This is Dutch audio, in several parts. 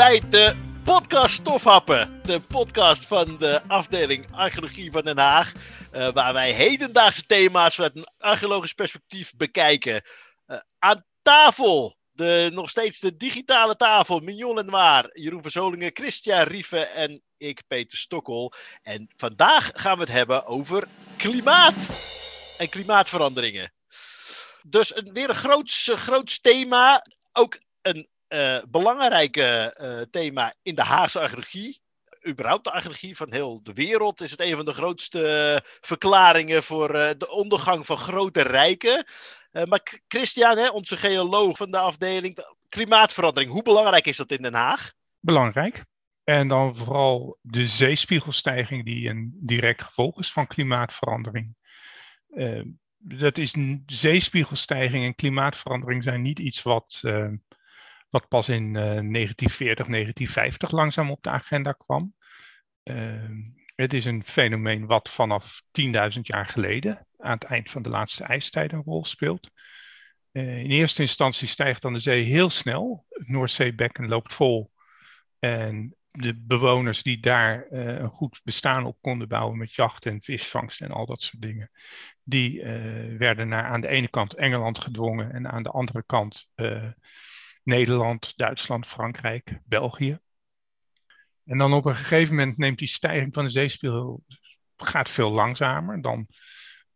bij de podcast Stofhappen. De podcast van de afdeling Archeologie van Den Haag. Uh, waar wij hedendaagse thema's vanuit een archeologisch perspectief bekijken. Uh, aan tafel, de, nog steeds de digitale tafel. Mignon en Waar, Jeroen Verzolingen, Christian Rieven en ik, Peter Stokkel. En vandaag gaan we het hebben over klimaat en klimaatveranderingen. Dus een, weer een groots thema. Ook een uh, belangrijke uh, thema in de Haagse archeologie. Überhaupt de archeologie van heel de wereld is het een van de grootste verklaringen voor uh, de ondergang van grote rijken. maar Christian, hè, onze geoloog van de afdeling, klimaatverandering, hoe belangrijk is dat in Den Haag? Belangrijk. En dan vooral de zeespiegelstijging, die een direct gevolg is van klimaatverandering. dat is zeespiegelstijging en klimaatverandering zijn niet iets wat wat pas in uh, 1940, 1950 langzaam op de agenda kwam. Uh, het is een fenomeen wat vanaf 10.000 jaar geleden, aan het eind van de laatste ijstijd, een rol speelt. Uh, in eerste instantie stijgt dan de zee heel snel. Het Noordzeebekken loopt vol. En de bewoners die daar uh, een goed bestaan op konden bouwen met jacht en visvangst en al dat soort dingen, die uh, werden naar aan de ene kant Engeland gedwongen en aan de andere kant Nederland, Duitsland, Frankrijk, België. En dan op een gegeven moment neemt die stijging van de zeespiegel gaat veel langzamer. Dan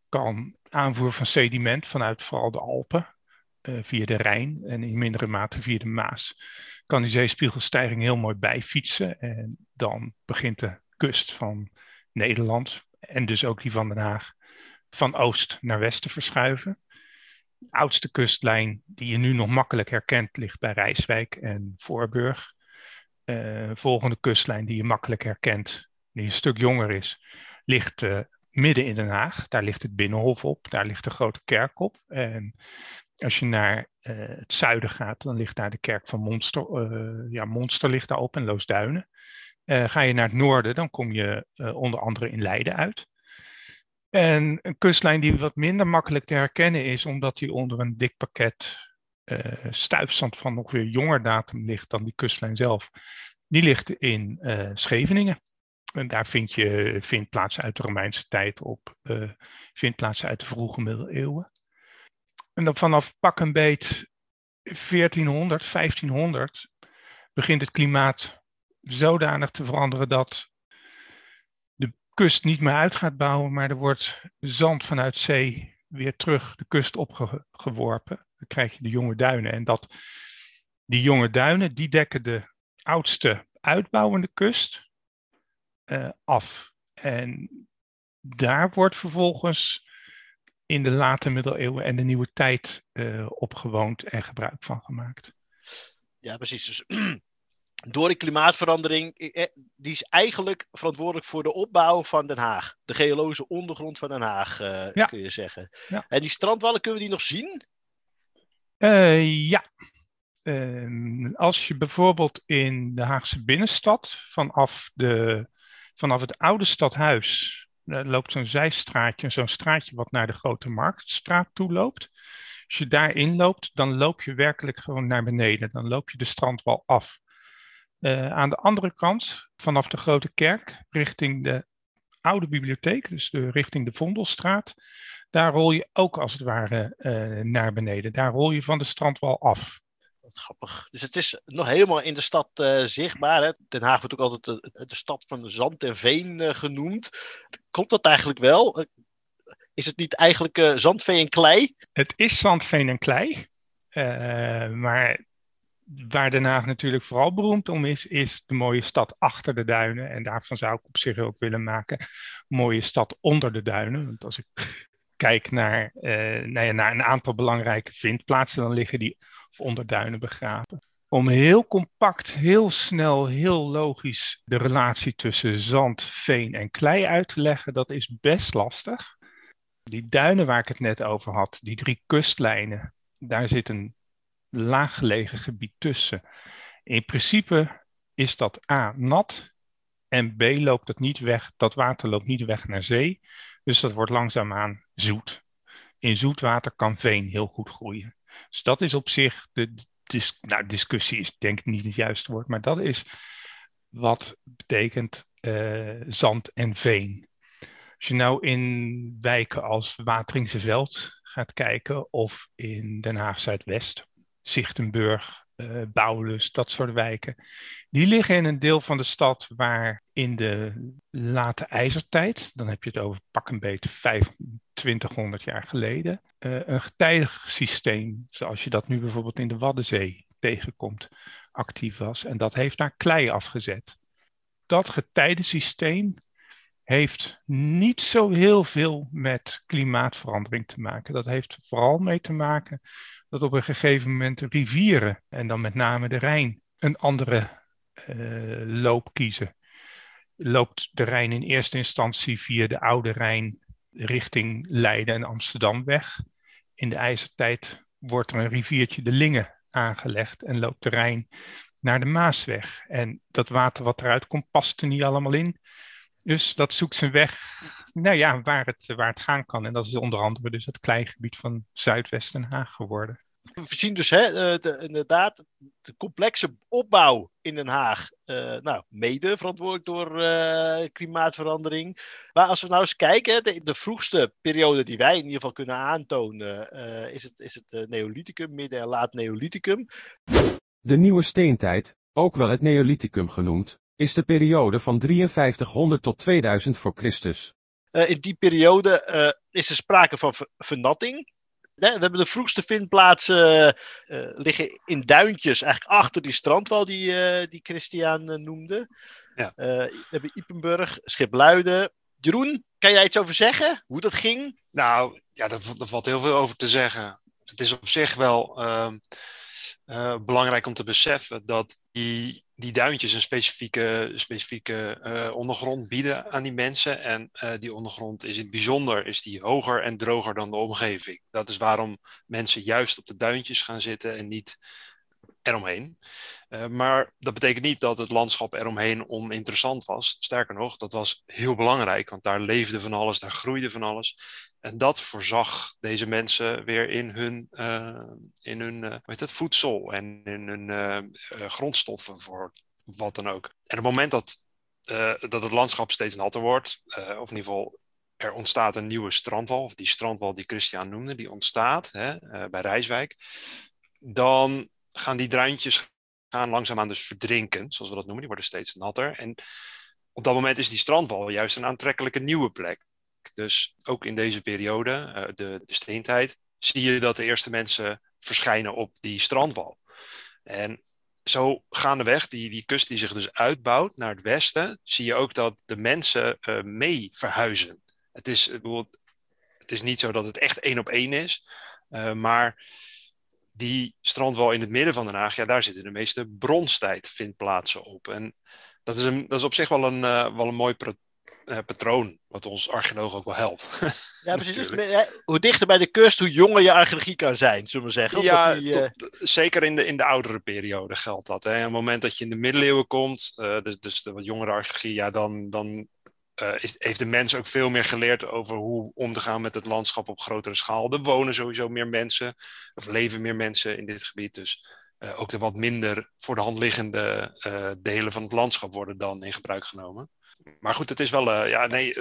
kan aanvoer van sediment vanuit vooral de Alpen, uh, via de Rijn en in mindere mate via de Maas, kan die zeespiegelstijging heel mooi bijfietsen. En dan begint de kust van Nederland en dus ook die van Den Haag van oost naar west te verschuiven oudste kustlijn die je nu nog makkelijk herkent ligt bij Rijswijk en Voorburg. Uh, volgende kustlijn die je makkelijk herkent, die een stuk jonger is, ligt uh, midden in Den Haag. Daar ligt het Binnenhof op, daar ligt de Grote Kerk op. En als je naar uh, het zuiden gaat, dan ligt daar de kerk van Monster. ja, Monster ligt daar op en Loosduinen. ga je naar het noorden, dan kom je onder andere in Leiden uit. En een kustlijn die wat minder makkelijk te herkennen is, omdat die onder een dik pakket uh, stuifzand van nog weer jonger datum ligt dan die kustlijn zelf. Die ligt in uh, Scheveningen. En daar vind je vindplaatsen uit de Romeinse tijd op, uh, vindplaatsen uit de vroege middeleeuwen. En dan vanaf pak een beet 1400, 1500 begint het klimaat zodanig te veranderen dat kust niet meer uit gaat bouwen, maar er wordt zand vanuit zee weer terug de kust opgeworpen. Dan krijg je de jonge duinen. En dat, die jonge duinen, die dekken de oudste uitbouwende kust uh, af. En daar wordt vervolgens in de late middeleeuwen en de nieuwe tijd uh, opgewoond en gebruik van gemaakt. Ja, precies. Dus door die klimaatverandering, eh, eh, die is eigenlijk verantwoordelijk voor de opbouw van Den Haag. De geologische ondergrond van Den Haag, uh, kun je zeggen. Ja. En die strandwallen, kunnen we die nog zien? Uh, ja. Uh, als je bijvoorbeeld in de Haagse binnenstad, vanaf, de, vanaf het oude stadhuis, loopt zo'n zijstraatje, zo'n straatje wat naar de Grote Marktstraat toe loopt. Als je daarin loopt, dan loop je werkelijk gewoon naar beneden. Dan loop je de strandwal af. Uh, aan de andere kant, vanaf de Grote Kerk, richting de oude bibliotheek, dus de, richting de Vondelstraat, daar rol je ook als het ware uh, naar beneden. Daar rol je van de strandwal af. Wat grappig. Dus het is nog helemaal in de stad uh, zichtbaar. Hè? Den Haag wordt ook altijd de, de stad van zand en veen genoemd. Klopt dat eigenlijk wel? Is het niet eigenlijk zand, veen en klei? Het is zand, veen en klei. maar waar Den Haag natuurlijk vooral beroemd om is, is de mooie stad achter de duinen. En daarvan zou ik op zich ook willen maken, mooie stad onder de duinen. Want als ik kijk naar, uh, nou ja, naar een aantal belangrijke vindplaatsen, dan liggen die onder duinen begraven. Om heel compact, heel snel, heel logisch de relatie tussen zand, veen en klei uit te leggen, dat is best lastig. Die duinen waar ik het net over had, die drie kustlijnen, daar zit een laaggelegen gebied tussen. In principe is dat A nat en B loopt het niet weg, dat water loopt niet weg naar zee. Dus dat wordt langzaamaan zoet. In zoet water kan veen heel goed groeien. Dus dat is op zich de, nou, discussie is denk ik niet het juiste woord, maar dat is wat betekent uh, zand en veen. Als je nou in wijken als Wateringse Veld gaat kijken of in Den Haag Zuidwest, Zichtenburg, uh, Bouwlus, dat soort wijken. Die liggen in een deel van de stad waar in de late ijzertijd, dan heb je het over pak een beet 2500 jaar geleden, uh, een getijdig systeem, zoals je dat nu bijvoorbeeld in de Waddenzee tegenkomt, actief was. En dat heeft daar klei afgezet. Dat getijdensysteem heeft niet zo heel veel met klimaatverandering te maken. Dat heeft vooral mee te maken dat op een gegeven moment rivieren, en dan met name de Rijn, een andere uh, loop kiezen. Loopt de Rijn in eerste instantie via de Oude Rijn richting Leiden en Amsterdam weg. In de ijzertijd wordt er een riviertje de Linge aangelegd en loopt de Rijn naar de Maasweg. En dat water wat eruit komt, past er niet allemaal in. Dus dat zoekt zijn weg nou ja, waar, het, waar het gaan kan. En dat is onder andere dus het kleingebied van Zuidwest Den Haag geworden. We zien dus hè, eh, de, inderdaad de complexe opbouw in Den Haag. Uh, nou, mede verantwoordelijk door uh, klimaatverandering. Maar als we nou eens kijken, de, de, vroegste periode die wij in ieder geval kunnen aantonen, is het, is het Neolithicum, midden- en laat Neolithicum. De nieuwe steentijd, ook wel het Neolithicum genoemd, is de periode van 5300 tot 2000 voor Christus. Uh, in die periode uh, is er sprake van vernatting. We hebben de vroegste vindplaatsen uh, liggen in duintjes, eigenlijk achter die strandwal die, die Christian noemde. Ja. we hebben Ipenburg, Schipluiden. Jeroen, kan jij iets over zeggen? Hoe dat ging? Nou, ja, daar, valt heel veel over te zeggen. Het is op zich wel ehm, belangrijk om te beseffen dat die die duintjes een specifieke, specifieke uh, ondergrond bieden aan die mensen. En uh, die ondergrond is in het bijzonder is die hoger en droger dan de omgeving. Dat is waarom mensen juist op de duintjes gaan zitten en niet eromheen. Uh, maar dat betekent niet dat het landschap eromheen oninteressant was. Sterker nog, dat was heel belangrijk, want daar leefde van alles, daar groeide van alles. En dat voorzag deze mensen weer in hun, uh, in hun uh, het, voedsel en in hun grondstoffen voor wat dan ook. En op het moment dat, dat het landschap steeds natter wordt, of in ieder geval er ontstaat een nieuwe strandwal, of die strandwal die Christian noemde, die ontstaat hè, bij Rijswijk, dan gaan die druintjes gaan langzaamaan dus verdrinken, zoals we dat noemen. Die worden steeds natter. En op dat moment is die strandwal juist een aantrekkelijke nieuwe plek. Dus ook in deze periode, uh, de, de steentijd, zie je dat de eerste mensen verschijnen op die strandwal. En zo gaandeweg, die, die kust die zich dus uitbouwt naar het westen, zie je ook dat de mensen uh, mee verhuizen. Het is, het is niet zo dat het echt één op één is, uh, maar die strandwal in het midden van Den Haag, ja, daar zitten de meeste bronstijd vindplaatsen op. En dat is, een, dat is op zich wel een, uh, wel een mooi uh, patroon, wat ons archeoloog ook wel helpt. ja, precies. Dus, hoe dichter bij de kust, hoe jonger je archeologie kan zijn, zullen we zeggen. Ja, die, uh... tot, zeker in de, in de oudere periode geldt dat. Hè. Op het moment dat je in de middeleeuwen komt, dus, dus de wat jongere archeologie, ja, dan, dan uh, is, heeft de mens ook veel meer geleerd over hoe om te gaan met het landschap op grotere schaal. Er wonen sowieso meer mensen, of leven meer mensen in dit gebied. Dus uh, ook de wat minder voor de hand liggende uh, delen van het landschap worden dan in gebruik genomen. Maar goed, het is wel, ja, nee,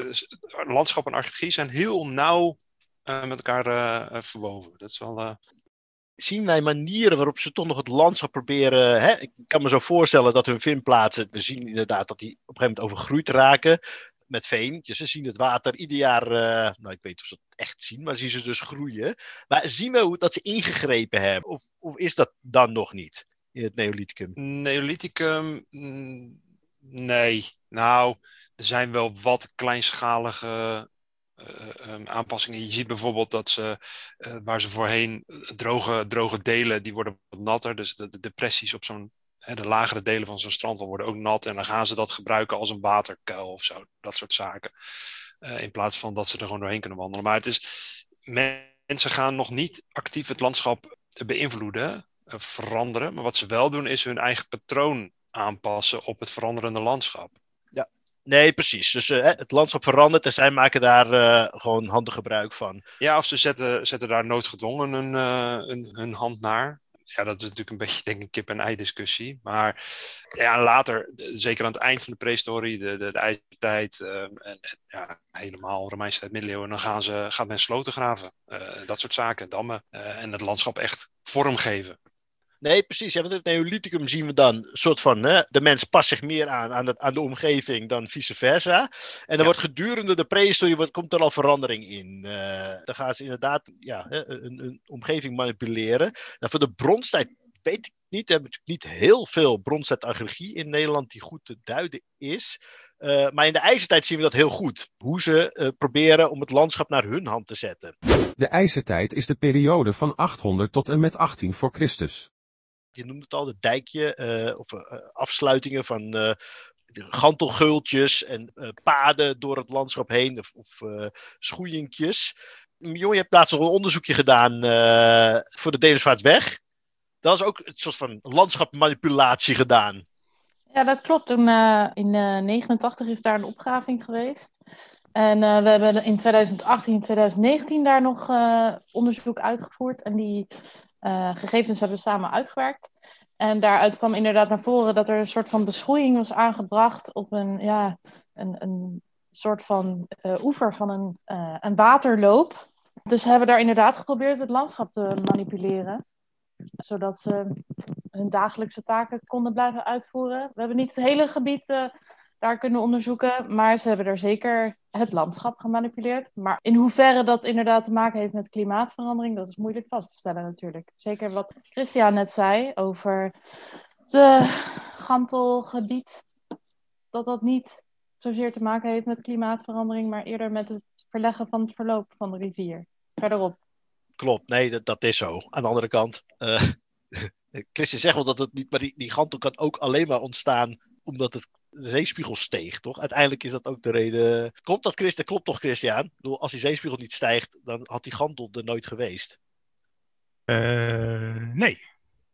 landschap en archeologie zijn heel nauw met elkaar verwoven. Dat is wel, zien wij manieren waarop ze toch nog het landschap proberen. Hè? Ik kan me zo voorstellen dat hun vindplaatsen, we zien inderdaad dat die op een gegeven moment overgroeid raken met veen. Dus ze zien het water ieder jaar, uh, nou ik weet of ze het echt zien, maar zien ze dus groeien. Maar zien we hoe, dat ze ingegrepen hebben? Of, of is dat dan nog niet in het Neolithicum? Neolithicum, mm, nee. Nou, er zijn wel wat kleinschalige uh, aanpassingen. Je ziet bijvoorbeeld dat ze, waar ze voorheen droge, droge delen, die worden wat natter. Dus de depressies op zo'n de lagere delen van zo'n strandwal worden ook nat en dan gaan ze dat gebruiken als een waterkuil of zo. Dat soort zaken. Uh, in plaats van dat ze er gewoon doorheen kunnen wandelen. Maar het is, mensen gaan nog niet actief het landschap beïnvloeden, uh, veranderen. Maar wat ze wel doen is hun eigen patroon aanpassen op het veranderende landschap. Ja, nee, precies. Dus uh, het landschap verandert en zij maken daar gewoon handig gebruik van. Ja, of ze zetten, zetten daar noodgedwongen hun, hun, hun hand naar ja, dat is natuurlijk een beetje denk ik, een kip-en-ei discussie. Maar ja, later, zeker aan het eind van de prehistorie, de, de, de ijzertijd ehm, en, en, ja, helemaal Romeinse tijd, middeleeuwen, dan gaan ze, gaat men sloten graven. Uh, dat soort zaken, dammen uh, en het landschap echt vormgeven. Nee, precies. Ja, want het Neolithicum zien we dan een soort van, hè, de mens past zich meer aan, aan de, aan de omgeving dan vice versa. En dan ja. wordt gedurende de prehistorie wordt, komt er al verandering in. Uh, dan gaan ze inderdaad ja, een, een omgeving manipuleren. Nou, voor de bronstijd weet ik niet. We hebben natuurlijk niet heel veel bronstijdarcheologie in Nederland die goed te duiden is. Uh, maar in de ijzertijd zien we dat heel goed. Hoe ze uh, proberen om het landschap naar hun hand te zetten. De ijzertijd is de periode van 800 tot en met 18 voor Christus je noemde het al, de dijkje uh, of uh, afsluitingen van uh, gantelgeultjes en paden door het landschap heen of, of schoeientjes. Jo, je hebt laatst nog een onderzoekje gedaan voor de Denersvaartweg. Dat is ook een soort van landschapmanipulatie gedaan. Ja, dat klopt. In 1989 is daar een opgraving geweest. En we hebben in 2018 en 2019 daar nog onderzoek uitgevoerd. En die uh, gegevens hebben we samen uitgewerkt. En daaruit kwam inderdaad naar voren dat er een soort van beschoeiing was aangebracht op een, ja, een, een soort van uh, oever van een, uh, een waterloop. Dus hebben daar inderdaad geprobeerd het landschap te manipuleren. Zodat ze hun dagelijkse taken konden blijven uitvoeren. We hebben niet het hele gebied daar kunnen onderzoeken. Maar ze hebben er zeker het landschap gemanipuleerd. Maar in hoeverre dat inderdaad te maken heeft met klimaatverandering, dat is moeilijk vast te stellen natuurlijk. Zeker wat Christian net zei over de Gantelgebied. Dat dat niet zozeer te maken heeft met klimaatverandering, maar eerder met het verleggen van het verloop van de rivier. Verderop. Klopt, nee, dat, dat is zo. Aan de andere kant, uh, Christian zegt wel dat het niet, maar die, die gantel kan ook alleen maar ontstaan omdat het de zeespiegel steeg, toch? Uiteindelijk is dat ook de reden. Klopt dat, Christen? Klopt toch, Christian? Als die zeespiegel niet stijgt, dan had die gantel er nooit geweest. Uh, nee,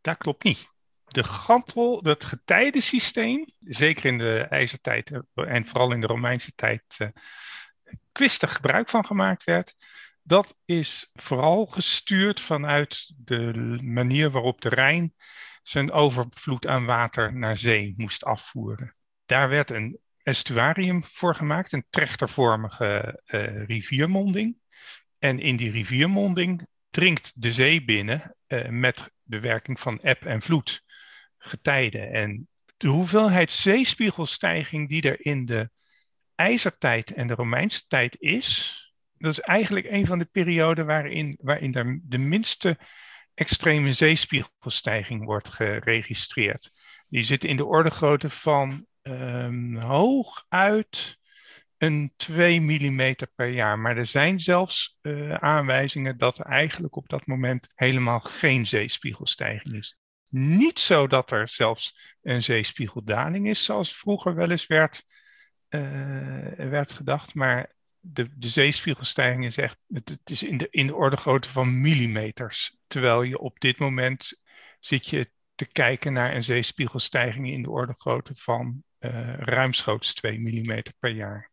dat klopt niet. De gantel, het getijdensysteem, zeker in de ijzertijd en vooral in de Romeinse tijd, uh, kwistig gebruik van gemaakt werd. Dat is vooral gestuurd vanuit de manier waarop de Rijn zijn overvloed aan water naar zee moest afvoeren. Daar werd een estuarium voor gemaakt, een trechtervormige uh, riviermonding. En in die riviermonding dringt de zee binnen uh, met de werking van eb en vloed, getijden. En de hoeveelheid zeespiegelstijging die er in de ijzertijd en de Romeinse tijd is, dat is eigenlijk een van de perioden waarin, waarin er de minste extreme zeespiegelstijging wordt geregistreerd. Die zit in de orde grootte van um, hooguit een 2 mm per jaar. Maar er zijn zelfs uh, aanwijzingen dat er eigenlijk op dat moment helemaal geen zeespiegelstijging is. Niet zo dat er zelfs een zeespiegeldaling is, zoals vroeger wel eens werd, uh, werd gedacht. Maar de, de zeespiegelstijging is echt, het, is in de, in de orde grootte van millimeters. Terwijl je op dit moment zit je te kijken naar een zeespiegelstijging in de orde grootte van uh, ruimschoots 2 mm per jaar.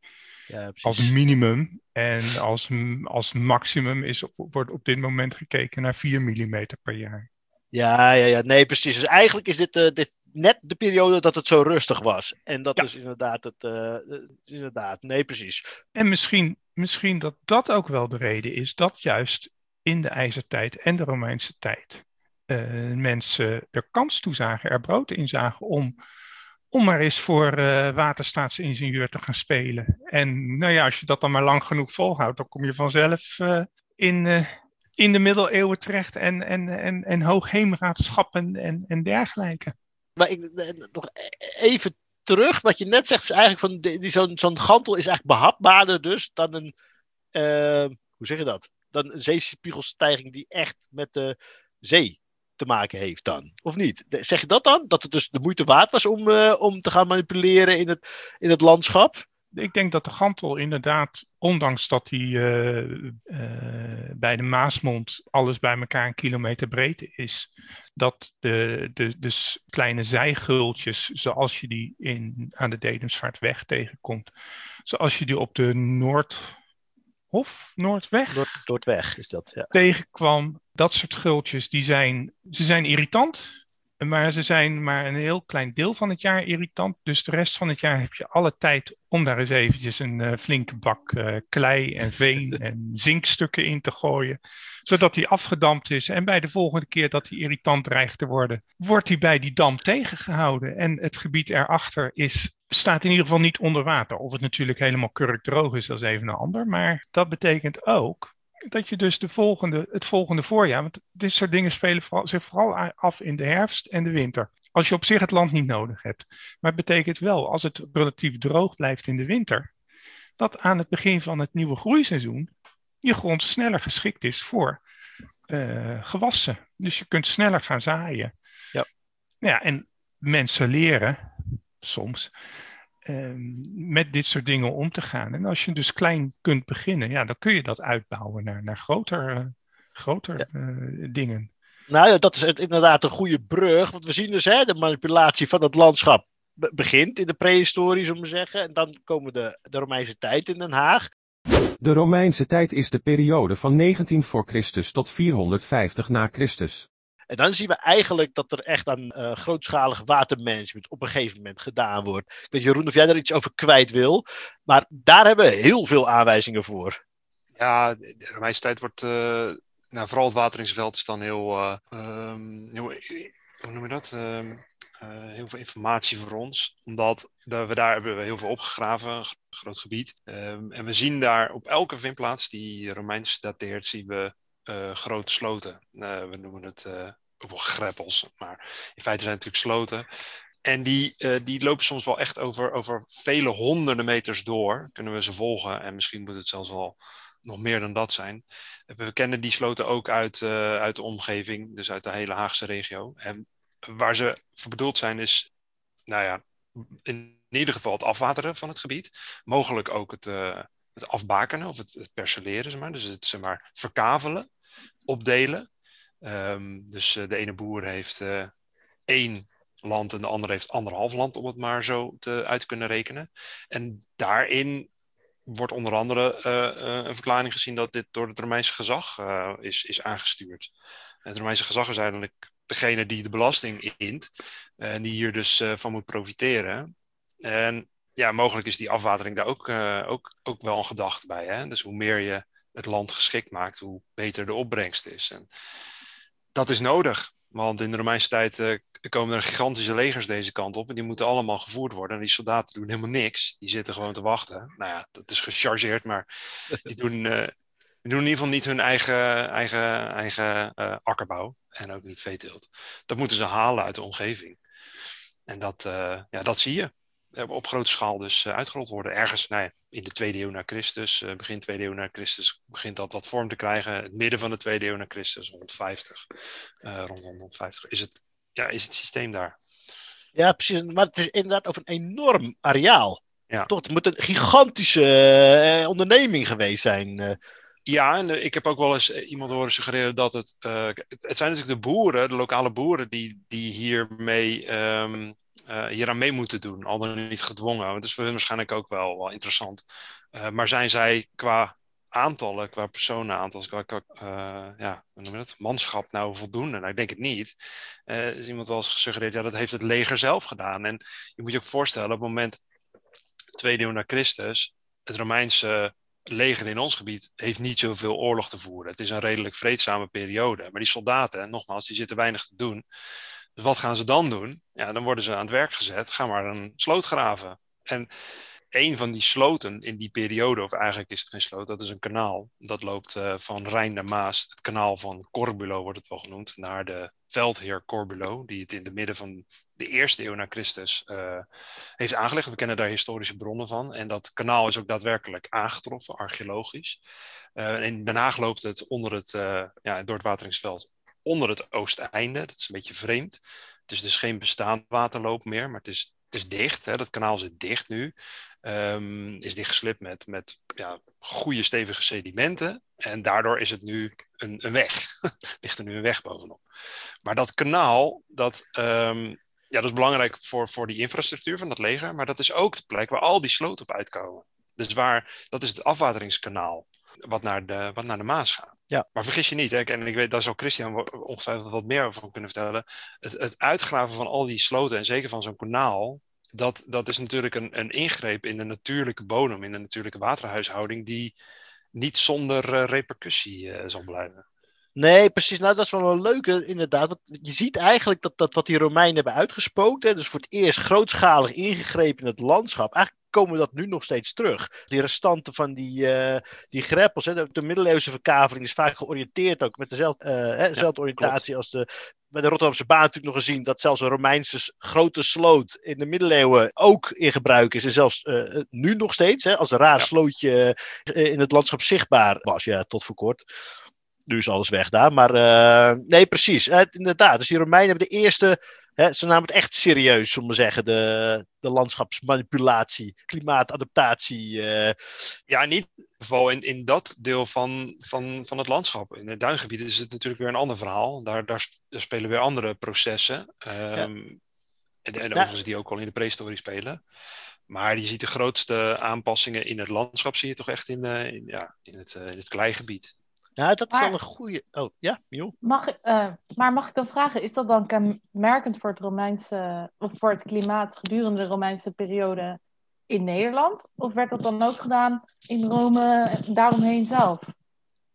Ja, als minimum. En als, als maximum is op, wordt op dit moment gekeken naar 4 mm per jaar. Ja, ja, ja, nee, precies. Dus eigenlijk is dit, uh, dit net de periode dat het zo rustig was. En dat ja. is inderdaad het. Uh, inderdaad, nee, precies. En misschien, misschien dat dat ook wel de reden is dat juist in de ijzertijd en de Romeinse tijd uh, mensen er kans toe zagen, er brood in zagen om om maar eens voor uh, waterstaatsingenieur te gaan spelen. En nou ja, als je dat dan maar lang genoeg volhoudt, dan kom je vanzelf uh, in, uh, in de middeleeuwen terecht en, en, en, en hoogheemraadschappen en, en dergelijke. Maar ik, nog even terug, wat je net zegt, is eigenlijk van die, zo'n zo'n gantel is eigenlijk behapbaarder dus dan een, hoe zeg je dat? Dan een zeespiegelstijging die echt met de zee te maken heeft dan, of niet? Zeg je dat dan? Dat het dus de moeite waard was om, uh, om te gaan manipuleren in het, in het landschap? Ik denk dat de Gantel inderdaad, ondanks dat hij uh, uh, bij de Maasmond alles bij elkaar een kilometer breed is, dat de, de, de kleine zijgultjes, zoals je die in, aan de Dedemsvaartweg tegenkomt, zoals je die op de Noord, Noordhof, Noordweg. Noord, Noordweg is dat, ja. Tegenkwam. Dat soort gultjes, die zijn, ze zijn irritant. Maar ze zijn maar een heel klein deel van het jaar irritant. Dus de rest van het jaar heb je alle tijd om daar eens eventjes een uh, flinke bak uh, klei en veen en zinkstukken in te gooien. Zodat die afgedampt is. En bij de volgende keer dat die irritant dreigt te worden, wordt hij bij die dam tegengehouden. En het gebied erachter is, staat in ieder geval niet onder water. Of het natuurlijk helemaal kurkdroog is, dat is even een ander. Maar dat betekent ook dat je dus de volgende, het volgende voorjaar, want dit soort dingen spelen zich vooral af in de herfst en de winter. Als je op zich het land niet nodig hebt. Maar het betekent wel, als het relatief droog blijft in de winter, dat aan het begin van het nieuwe groeiseizoen je grond sneller geschikt is voor uh, gewassen. Dus je kunt sneller gaan zaaien. Ja. Ja, en mensen leren soms Ehm, met dit soort dingen om te gaan. En als je dus klein kunt beginnen, ja, dan kun je dat uitbouwen naar, naar groter, uh, groter uh, dingen. Nou ja, dat is inderdaad een goede brug. Want we zien dus hè, de manipulatie van het landschap begint in de prehistorie, zullen we zeggen. En dan komen de, de Romeinse tijd in Den Haag. De Romeinse tijd is de periode van 19 voor Christus tot 450 na Christus. En dan zien we eigenlijk dat er echt aan uh, grootschalig watermanagement op een gegeven moment gedaan wordt. Ik weet Jeroen of jij daar iets over kwijt wil, maar daar hebben we heel veel aanwijzingen voor. Ja, de tijd wordt, uh, nou, vooral het wateringsveld is dan heel, um, heel hoe noem je dat? Um, heel veel informatie voor ons, omdat we daar hebben we heel veel opgegraven, groot gebied. Um, en we zien daar op elke vindplaats die Romeins dateert, zien we grote sloten. Uh, we noemen het uh, ook wel greppels, maar in feite zijn het natuurlijk sloten. En die, die lopen soms wel echt over, over vele honderden meters door. Kunnen we ze volgen en misschien moet het zelfs wel nog meer dan dat zijn. We kennen die sloten ook uit, uit de omgeving, dus uit de hele Haagse regio. En waar ze voor bedoeld zijn is, nou ja, in ieder geval het afwateren van het gebied. Mogelijk ook het, het afbakenen of het, het perceleren, zeg maar. dus het zeg maar, verkavelen opdelen. Um, dus uh, de ene boer heeft uh, één land en de andere heeft anderhalf land, om het maar zo te, uit te kunnen rekenen. En daarin wordt onder andere uh, een verklaring gezien dat dit door het Romeinse gezag is, is aangestuurd. Het Romeinse gezag is eigenlijk degene die de belasting int en die hier dus van moet profiteren. En ja, mogelijk is die afwatering daar ook, ook, ook wel een gedachte bij. Hè? Dus hoe meer je het land geschikt maakt, hoe beter de opbrengst is. En dat is nodig, want in de Romeinse tijd uh, komen er gigantische legers deze kant op en die moeten allemaal gevoerd worden. En die soldaten doen helemaal niks, die zitten gewoon te wachten. Nou ja, dat is gechargeerd, maar die doen, die doen in ieder geval niet hun eigen, eigen, eigen uh, akkerbouw en ook niet veeteelt. Dat moeten ze halen uit de omgeving. En dat, ja, dat zie je op grote schaal dus uitgerold worden. Ergens, nou ja, in de tweede eeuw na Christus, uh, begin tweede eeuw na Christus, begint dat wat vorm te krijgen. Het midden van de tweede eeuw na Christus, 150, uh, rond 150, is het, ja, is het systeem daar. Ja, precies. Maar het is inderdaad over een enorm areaal. Ja. Toch, het moet een gigantische uh, onderneming geweest zijn. Ja, en ik heb ook wel eens iemand horen suggereren dat het. het zijn natuurlijk de boeren, de lokale boeren, die, die hiermee um, uh, hier aan mee moeten doen, al dan niet gedwongen. Want dat is voor hun waarschijnlijk ook wel, wel interessant. Uh, maar zijn zij qua aantallen, qua personenaantal, qua, uh, ja, hoe manschap nou voldoende? Nou, ik denk het niet. Is iemand wel eens gesuggereerd, ja, dat heeft het leger zelf gedaan. En je moet je ook voorstellen, op het moment, tweede eeuw na Christus, het Romeinse leger in ons gebied heeft niet zoveel oorlog te voeren. Het is een redelijk vreedzame periode. Maar die soldaten, nogmaals, die zitten weinig te doen. Dus wat gaan ze dan doen? Ja, dan worden ze aan het werk gezet. Ga maar een sloot graven. En een van die sloten in die periode, of eigenlijk is het geen sloot, dat is een kanaal. Dat loopt uh, van Rijn naar Maas. Het kanaal van Corbulo wordt het wel genoemd, naar de veldheer Corbulo, die het in de midden van de eerste eeuw na Christus uh, heeft aangelegd. We kennen daar historische bronnen van. En dat kanaal is ook daadwerkelijk aangetroffen, archeologisch. Uh, en in Den loopt het onder het, ja, door het wateringsveld onder het oosteinde. Dat is een beetje vreemd. Het is dus geen bestaand waterloop meer, maar het is, het is dicht. Hè? Dat kanaal zit dicht nu. Um, is dichtgeslipt met, met ja, goede stevige sedimenten. En daardoor is het nu een, een weg. Ligt er nu een weg bovenop. Maar dat kanaal, dat, um, ja, dat is belangrijk voor, voor die infrastructuur van dat leger. Maar dat is ook de plek waar al die sloten op uitkomen. Dus waar, dat is het afwateringskanaal. wat naar de, wat naar de Maas gaan. Ja. Maar vergis je niet, hè, en ik weet, daar zal Christian ongetwijfeld wat meer over kunnen vertellen. Het, het uitgraven van al die sloten, en zeker van zo'n kanaal, dat, dat is natuurlijk een, een ingreep in de natuurlijke bodem, in de natuurlijke waterhuishouding, die niet zonder uh, repercussie uh, zal blijven. Nee, precies. Nou, dat is wel een leuke, inderdaad. Want je ziet eigenlijk dat, dat wat die Romeinen hebben uitgespookt. Hè, dus voor het eerst grootschalig ingegrepen in het landschap. Eigenlijk komen we dat nu nog steeds terug. Die restanten van die, uh, die greppels. Hè, de, de, middeleeuwse verkavering is vaak georiënteerd ook met dezelfde, uh, hè, dezelfde ja, oriëntatie klopt. als de. Bij de Rotterdamse baan natuurlijk nog gezien dat zelfs een Romeinse grote sloot in de middeleeuwen ook in gebruik is. En zelfs uh, nu nog steeds, hè, als een raar ja. slootje in het landschap zichtbaar was, ja, tot voor kort nu is alles weg daar. Maar uh, nee, precies. Inderdaad. Dus die Romeinen hebben de eerste. Ze namen het echt serieus, zullen we zeggen. De, de landschapsmanipulatie, klimaatadaptatie. Uh... Ja, niet in ieder geval in, in dat deel van, van, van het landschap. In het duingebied is het natuurlijk weer een ander verhaal. Daar, daar, daar spelen weer andere processen. Um, ja. En, en overigens die ook al in de prehistorie spelen. Maar je ziet de grootste aanpassingen in het landschap, zie je toch echt in, in ja, in, het, in het kleigebied. Ja, dat is maar, wel een goede. Oh, ja, Miel. Mag, uh, maar mag ik dan vragen, is dat dan kenmerkend voor het Romeinse of voor het klimaat gedurende de Romeinse periode in Nederland? Of werd dat dan ook gedaan in Rome daaromheen zelf?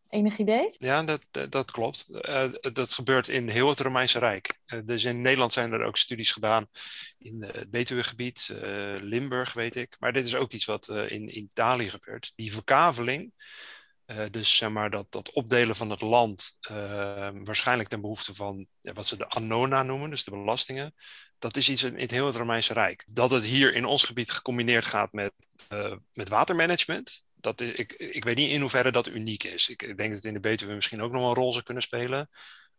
Enig idee? Ja, dat, dat klopt. Uh, dat gebeurt in heel het Romeinse Rijk. Uh, dus in Nederland zijn er ook studies gedaan in het Betuwegebied, Limburg weet ik. Maar dit is ook iets wat in, in Italië gebeurt. Die verkaveling uh, dus zeg maar dat, dat opdelen van het land, uh, waarschijnlijk ten behoefte van ja, wat ze de annona noemen, dus de belastingen, dat is iets in, het heel het Romeinse Rijk. Dat het hier in ons gebied gecombineerd gaat met, uh, met watermanagement, dat is, ik, ik weet niet in hoeverre dat uniek is. Ik, denk dat in de Betuwe misschien ook nog een rol zou kunnen spelen.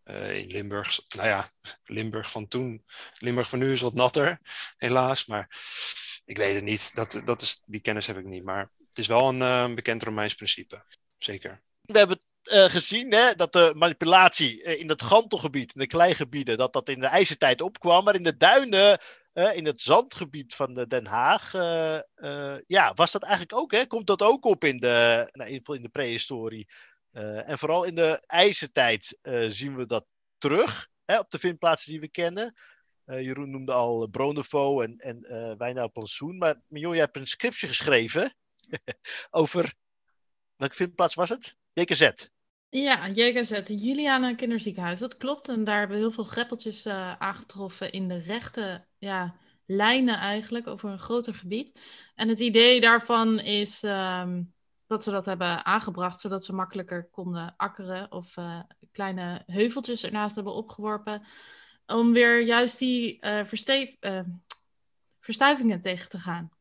in Limburg, nou ja, Limburg van toen, Limburg van nu is wat natter, helaas, maar ik weet het niet. Dat, dat is, die kennis heb ik niet, maar het is wel een bekend Romeins principe zeker. We hebben uh, gezien hè, dat de manipulatie in het gantelgebied, in de kleigebieden, dat dat in de ijzertijd opkwam. Maar in de duinen, uh, in het zandgebied van de Den Haag, ja, was dat eigenlijk ook. Hè? Komt dat ook op in de, nou, in de prehistorie? en vooral in de ijzertijd zien we dat terug hè, op de vindplaatsen die we kennen. Jeroen noemde al Bronevo en, en uh. Maar jij hebt een scriptje geschreven over Welke vindplaats was het? JKZ. Ja, JKZ, Juliana Kinderziekenhuis. Dat klopt. En daar hebben we heel veel greppeltjes uh, aangetroffen in de rechte ja, lijnen eigenlijk over een groter gebied. En het idee daarvan is um, dat ze dat hebben aangebracht zodat ze makkelijker konden akkeren of uh, kleine heuveltjes ernaast hebben opgeworpen. Om weer juist die uh, verstuivingen tegen te gaan.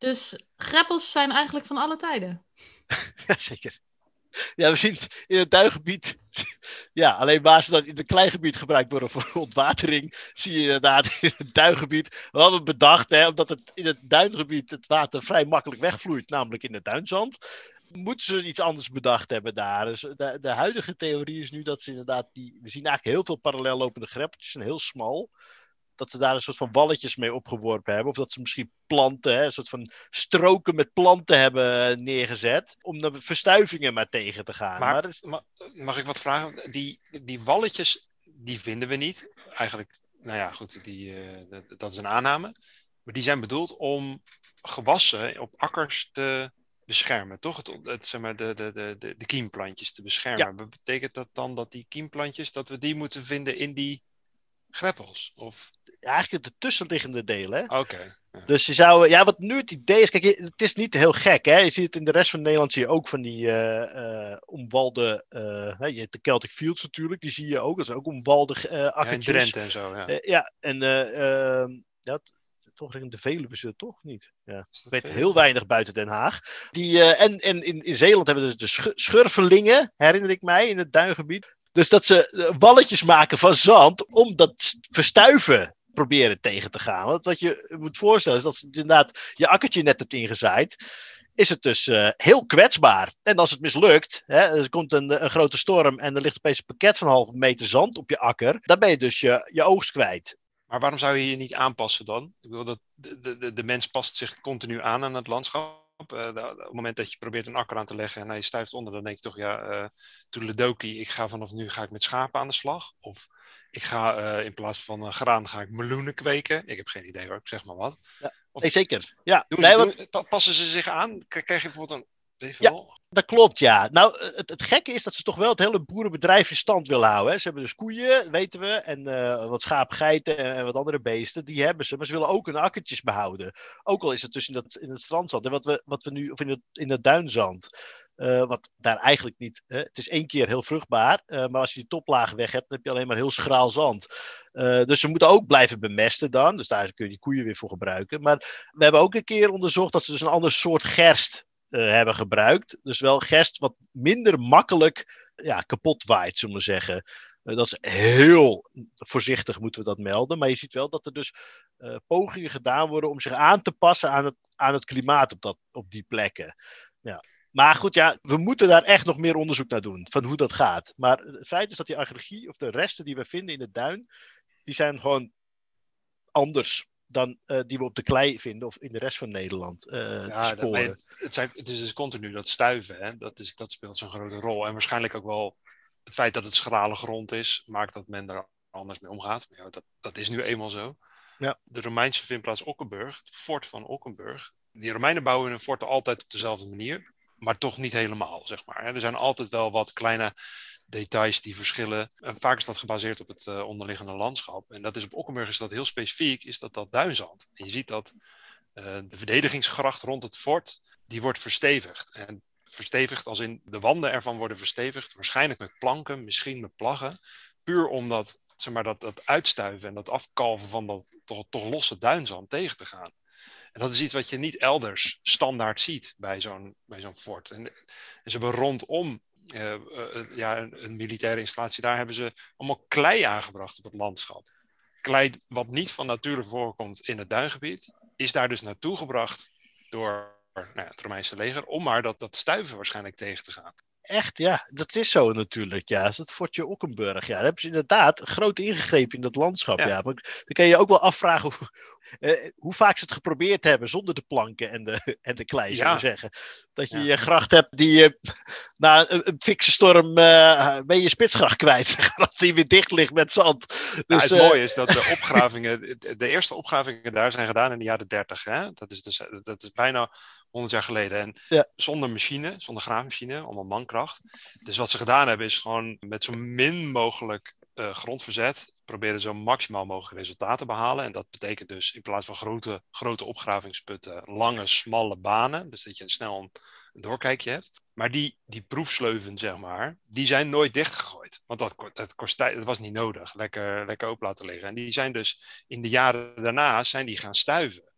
Dus greppels zijn eigenlijk van alle tijden. Jazeker. Ja, we zien in het duingebied. Ja, alleen waar ze dan in het kleingebied gebruikt worden voor ontwatering. Zie je inderdaad in het duingebied. We hadden bedacht, hè, omdat het in het duingebied het water vrij makkelijk wegvloeit, namelijk in het duinzand. Moeten ze iets anders bedacht hebben daar? Dus de, huidige theorie is nu dat ze inderdaad die. We zien eigenlijk heel veel parallel lopende greppeltjes en heel smal dat ze daar een soort van walletjes mee opgeworpen hebben. Of dat ze misschien planten, hè, een soort van stroken met planten hebben neergezet. Om de verstuivingen maar tegen te gaan. Maar, maar is... mag ik wat vragen? Die, die walletjes, die vinden we niet. Eigenlijk, nou ja, goed, die, uh, dat is een aanname. Maar die zijn bedoeld om gewassen op akkers te beschermen, toch? Het, het, zeg maar, de, de, de, de kiemplantjes te beschermen. Ja. Betekent dat dan dat die kiemplantjes, dat we die moeten vinden in die greppels? Of eigenlijk de tussenliggende delen. Oké. Okay, ja. Dus je zou, ja, wat nu het idee is, kijk, het is niet heel gek, hè. Je ziet het in de rest van Nederland, zie je ook van die uh, omwalde, uh, je hebt de Celtic Fields natuurlijk, die zie je ook, dat is ook omwalde uh, akkertjes. Ja, Drenthe en zo, ja. ja, en ehm, ja, toch in de Veluwe ze toch niet. Ja. Weet heel weinig buiten Den Haag. Die, en en in, in Zeeland hebben we dus de schurvelingen, herinner ik mij, in het duingebied. Dus dat ze walletjes maken van zand om dat verstuiven proberen tegen te gaan. Want wat je moet voorstellen is dat je inderdaad je akkertje net hebt ingezaaid. Is het dus uh, heel kwetsbaar. En als het mislukt, hè, er komt een, een grote storm en er ligt opeens een pakket van een halve meter zand op je akker. Dan ben je dus je, je oogst kwijt. Maar waarom zou je je niet aanpassen dan? Ik wil dat de, de, de mens past zich continu aan aan het landschap. Uh, op het moment dat je probeert een akker aan te leggen en hij stuift onder, dan denk je toch, ja, uh, toedeledokie, ik ga vanaf nu ga ik met schapen aan de slag. Of ik ga uh, in plaats van graan ga ik meloenen kweken. Ik heb geen idee hoor, ik zeg maar wat. Ja. Of, nee, zeker. Ja. Doen ze, nee, wat... passen ze zich aan? Krijg je bijvoorbeeld een ja, dat klopt, ja. Nou, het, het, gekke is dat ze toch wel het hele boerenbedrijf in stand willen houden. Hè. Ze hebben dus koeien, weten we, en uh, wat schaapgeiten en, en, wat andere beesten. Die hebben ze, maar ze willen ook hun akkertjes behouden. Ook al is het dus in, dat, in het strandzand. En wat we, wat we nu, of in het, in het duinzand. Uh, wat daar eigenlijk niet. Uh, het is één keer heel vruchtbaar. Uh, maar als je die toplaag weg hebt, dan heb je alleen maar heel schraal zand. dus ze moeten ook blijven bemesten dan. Dus daar kun je die koeien weer voor gebruiken. Maar we hebben ook een keer onderzocht dat ze dus een ander soort gerst hebben gebruikt. Dus wel gerst wat minder makkelijk ja, kapot waait, zullen we zeggen. Uh, dat is heel voorzichtig, moeten we dat melden. Maar je ziet wel dat er dus uh, pogingen gedaan worden om zich aan te passen aan het, aan het klimaat op, dat, op die plekken. Ja. Maar goed, ja, we moeten daar echt nog meer onderzoek naar doen, van hoe dat gaat. Maar het feit is dat die archeologie, of de resten die we vinden in het duin, die zijn gewoon anders dan uh, die we op de klei vinden of in de rest van Nederland. Uh, ja, dat, het, zijn, het is dus continu dat stuiven, hè? Dat, is, dat speelt zo'n grote rol. En waarschijnlijk ook wel het feit dat het schrale grond is, maakt dat men er anders mee omgaat. Maar ja, dat, dat is nu eenmaal zo. Ja. De Romeinse vindplaats Okkenburg, het fort van Okkenburg. Die Romeinen bouwen hun forten altijd op dezelfde manier, maar toch niet helemaal, zeg maar. Er zijn altijd wel wat kleine details die verschillen. En vaak is dat gebaseerd op het uh, onderliggende landschap. En dat is op Okkenburg is dat heel specifiek, is dat dat duinzand. En je ziet dat uh, de verdedigingsgracht rond het fort, die wordt verstevigd. En verstevigd als in de wanden ervan worden verstevigd, waarschijnlijk met planken, misschien met plaggen. Puur omdat zeg maar, dat, dat uitstuiven en dat afkalven van dat toch, toch losse duinzand tegen te gaan. En dat is iets wat je niet elders standaard ziet bij zo'n, bij zo'n fort. En, en ze hebben rondom uh, uh, ja, een, militaire installatie, daar hebben ze allemaal klei aangebracht op het landschap. Klei wat niet van nature voorkomt in het duingebied, is daar dus naartoe gebracht door nou het Romeinse leger, om maar dat, dat stuiven waarschijnlijk tegen te gaan. Echt, ja, dat is zo natuurlijk. Ja, dat fortje Okkenburg. Ja, daar hebben ze inderdaad groot ingegrepen in dat landschap. Ja. ja. Maar dan kan je je ook wel afvragen hoe, uh, hoe vaak ze het geprobeerd hebben zonder de planken en de, en de klei, ja. zeggen. Dat je ja. je gracht hebt die je na een, een fikse storm uh, ben je spitsgracht kwijt. dat die weer dicht ligt met zand. Dus, ja, het uh, mooie is dat de opgravingen, de eerste opgravingen daar zijn gedaan in de jaren 30. Hè? Dat, is dus, dat is bijna 100 jaar geleden. En ja. zonder machine, zonder graafmachine, allemaal mankracht. Dus wat ze gedaan hebben is gewoon met zo min mogelijk uh, grondverzet proberen zo maximaal mogelijk resultaten te behalen. En dat betekent dus in plaats van grote, grote opgravingsputten, lange, smalle banen. Dus dat je snel een, een doorkijkje hebt. Maar die, die proefsleuven, zeg maar, die zijn nooit dichtgegooid. Want dat, dat, kost tijd, dat was niet nodig. Lekker, lekker open laten liggen. En die zijn dus in de jaren daarna zijn die gaan stuiven.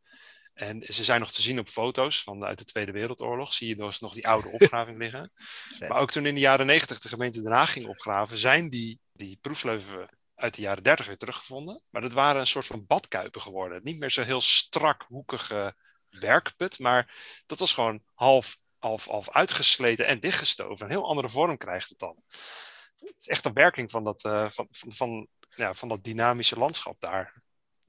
En ze zijn nog te zien op foto's van uit de Tweede Wereldoorlog. Zie je dus nog die oude opgraving liggen. Maar ook toen in de jaren negentig de gemeente Den Haag ging opgraven, zijn die, die proefsleuven uit de jaren 30 weer teruggevonden. Maar dat waren een soort van badkuipen geworden. Niet meer zo heel strak hoekige werkput, maar dat was gewoon half, half, half uitgesleten en dichtgestoven. Een heel andere vorm krijgt het dan. Het is echt een werking van dat, uh, van, van, van, ja, van dat dynamische landschap daar.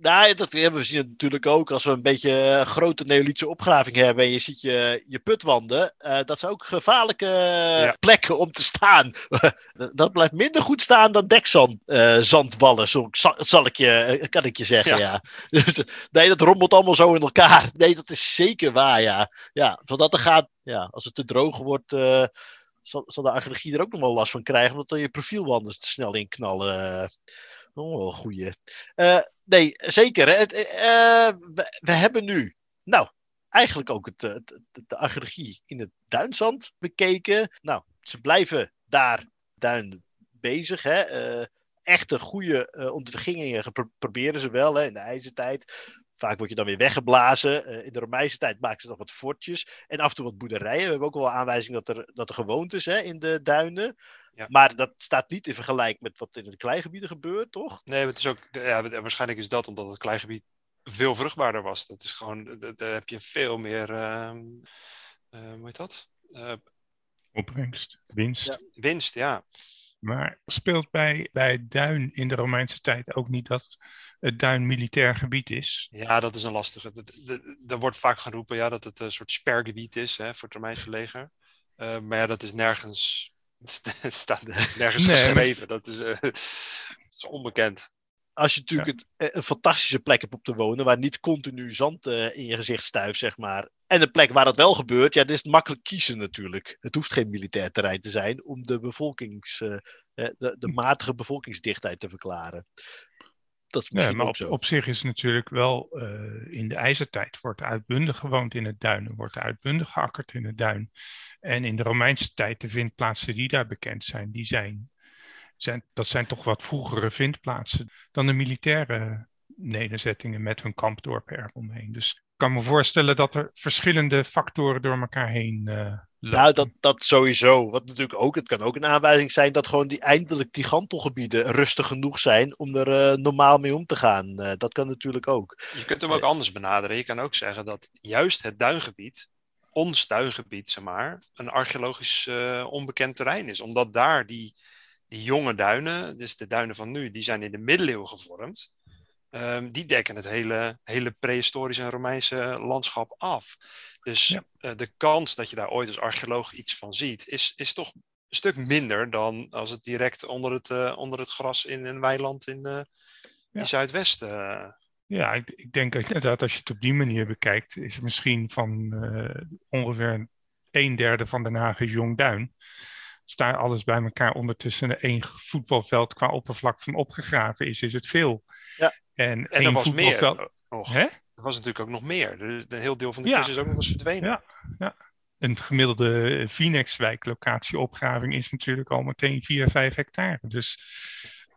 Nou, dat hebben we zien natuurlijk ook als we een beetje eh, grote neolithische opgraving hebben en je ziet je, je putwanden. Uh, dat zijn ook gevaarlijke ja. plekken om te staan. dat blijft minder goed staan dan dekzandwallen, uh, zo, zal ik je, kan ik je zeggen. Ja. ja. Dus, nee, dat rommelt allemaal zo in elkaar. Nee, dat is zeker waar, ja. Ja, zodat er gaat, ja, als het te droog wordt, zal, zal de archeologie er ook nog wel last van krijgen, omdat dan je profielwanden te snel inknallen. Oh, goeie. Uh, nee, zeker. Het, uh, we, we, hebben nu, nou, eigenlijk ook het, de archeologie in het duinzand bekeken. Nou, ze blijven daar duin bezig. Hè? Uh, echte goede ontwikkelingen proberen ze wel hè, in de ijzertijd. Vaak word je dan weer weggeblazen. In de Romeinse tijd maken ze nog wat fortjes. En af en toe wat boerderijen. We hebben ook wel aanwijzing dat er, dat er gewoontes hè, in de duinen. Ja. Maar dat staat niet in vergelijking met wat in de kleigebieden gebeurt, toch? Nee, het is ook, ja, waarschijnlijk is dat omdat het kleigebied veel vruchtbaarder was. Dat is gewoon, daar heb je veel meer, uh, uh, hoe heet dat? Uh, Opbrengst, winst. Ja, winst, ja. Maar speelt bij, bij Duin in de Romeinse tijd ook niet dat het Duin militair gebied is? Ja, dat is een lastige. Er wordt vaak geroepen ja, dat het een soort spergebied is hè, voor het Romeinse leger. Uh, maar ja, dat is nergens, staat nergens nee, geschreven. Dat is, uh, dat is onbekend als je natuurlijk ja. een, fantastische plek hebt op te wonen, waar niet continu zand uh, in je gezicht stuift, zeg maar. En een plek waar dat wel gebeurt, ja, dat is makkelijk kiezen natuurlijk. Het hoeft geen militair terrein te zijn om de, bevolkings, uh, de, de, matige bevolkingsdichtheid te verklaren. Dat is nee, maar op, zich is natuurlijk wel uh, in de ijzertijd wordt uitbundig gewoond in het duin, wordt uitbundig geakkerd in het duin. En in de Romeinse tijd, de vindplaatsen die daar bekend zijn, die zijn zijn, dat zijn toch wat vroegere vindplaatsen dan de militaire nederzettingen met hun kampdorpen eromheen. Dus ik kan me voorstellen dat er verschillende factoren door elkaar heen uh. Nou, dat, dat sowieso. Wat natuurlijk ook, het kan ook een aanwijzing zijn dat gewoon die eindelijk die gantelgebieden rustig genoeg zijn om er uh, normaal mee om te gaan. Uh, dat kan natuurlijk ook. Je kunt hem ook anders benaderen. Je kan ook zeggen dat juist het duingebied, ons duingebied, zeg maar, een archeologisch onbekend terrein is. Omdat daar die die jonge duinen, dus de duinen van nu, die zijn in de middeleeuwen gevormd. Um, die dekken het hele, hele prehistorische en Romeinse landschap af. Dus uh, de kans dat je daar ooit als archeoloog iets van ziet, is, is toch een stuk minder dan als het direct onder het, uh, onder het gras in een weiland in, uh, ja. in Zuidwest. Ja, ik, ik, denk inderdaad, als je het op die manier bekijkt, is het misschien van ongeveer een derde van Den Haag is Jong Duin daar alles bij elkaar ondertussen één voetbalveld qua oppervlak van opgegraven is, is het veel. Ja. En, en er was meer. Nog. Hè? Er was natuurlijk ook nog meer. Dus een heel deel van de ja. kust is ook nog eens verdwenen. Ja, ja. Een gemiddelde opgraving is natuurlijk al meteen 4, 5 hectare. Dus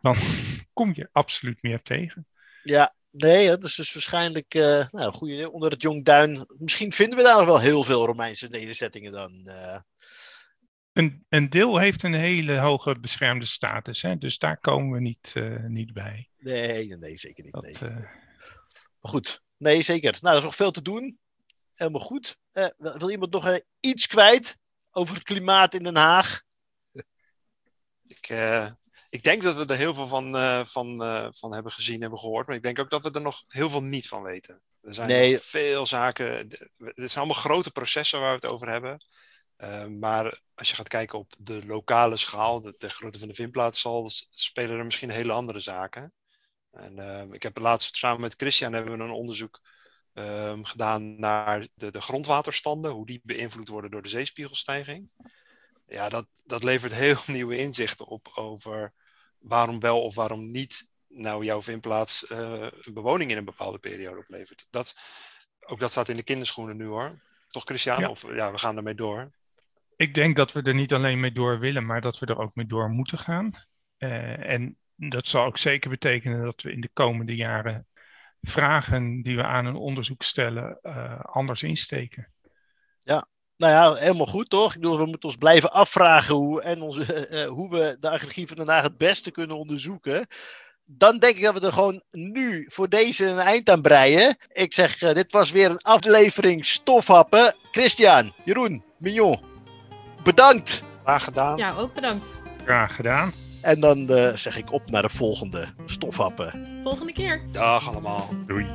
dan kom je absoluut meer tegen. Ja, nee, dat is dus waarschijnlijk uh, nou, goede, onder het Jongduin. Misschien vinden we daar nog wel heel veel Romeinse nederzettingen dan. Uh, een, een deel heeft een hele hoge beschermde status, hè? dus daar komen we niet, uh, niet bij. Nee, nee, zeker niet. Dat, nee. Uh... Goed, nee, zeker. Nou, er is nog veel te doen. Helemaal goed. Uh, wil iemand nog iets kwijt over het klimaat in Den Haag? Ik, ik denk dat we er heel veel van, van, van hebben gezien, hebben gehoord. Maar ik denk ook dat we er nog heel veel niet van weten. Er zijn nee. veel zaken. Het zijn allemaal grote processen waar we het over hebben. Uh, maar als je gaat kijken op de lokale schaal, de, de grootte van de vindplaats, zal, spelen er misschien hele andere zaken. En uh, ik heb laatst samen met Christian hebben we een onderzoek um, gedaan naar de, de grondwaterstanden, hoe die beïnvloed worden door de zeespiegelstijging. Ja, dat, dat levert heel nieuwe inzichten op over waarom wel of waarom niet nou jouw vindplaats uh, bewoning in een bepaalde periode oplevert. Dat, ook dat staat in de kinderschoenen nu hoor. Toch Christian? Ja. Of ja, we gaan ermee door ik denk dat we er niet alleen mee door willen, maar dat we er ook mee door moeten gaan. Uh, en dat zal ook zeker betekenen dat we in de komende jaren vragen die we aan een onderzoek stellen uh, anders insteken. Ja, nou ja, helemaal goed toch? Ik bedoel, we moeten ons blijven afvragen hoe, en onze, uh, hoe we de Den Haag het beste kunnen onderzoeken. Dan denk ik dat we er gewoon nu voor deze een eind aan breien. Ik zeg, dit was weer een aflevering Stofhappen. Christian, Jeroen, Mignon, bedankt. Graag gedaan. Ja, ook bedankt. Graag gedaan. En dan uh, zeg ik op naar de volgende stofhappen. Volgende keer. Dag allemaal. Doei.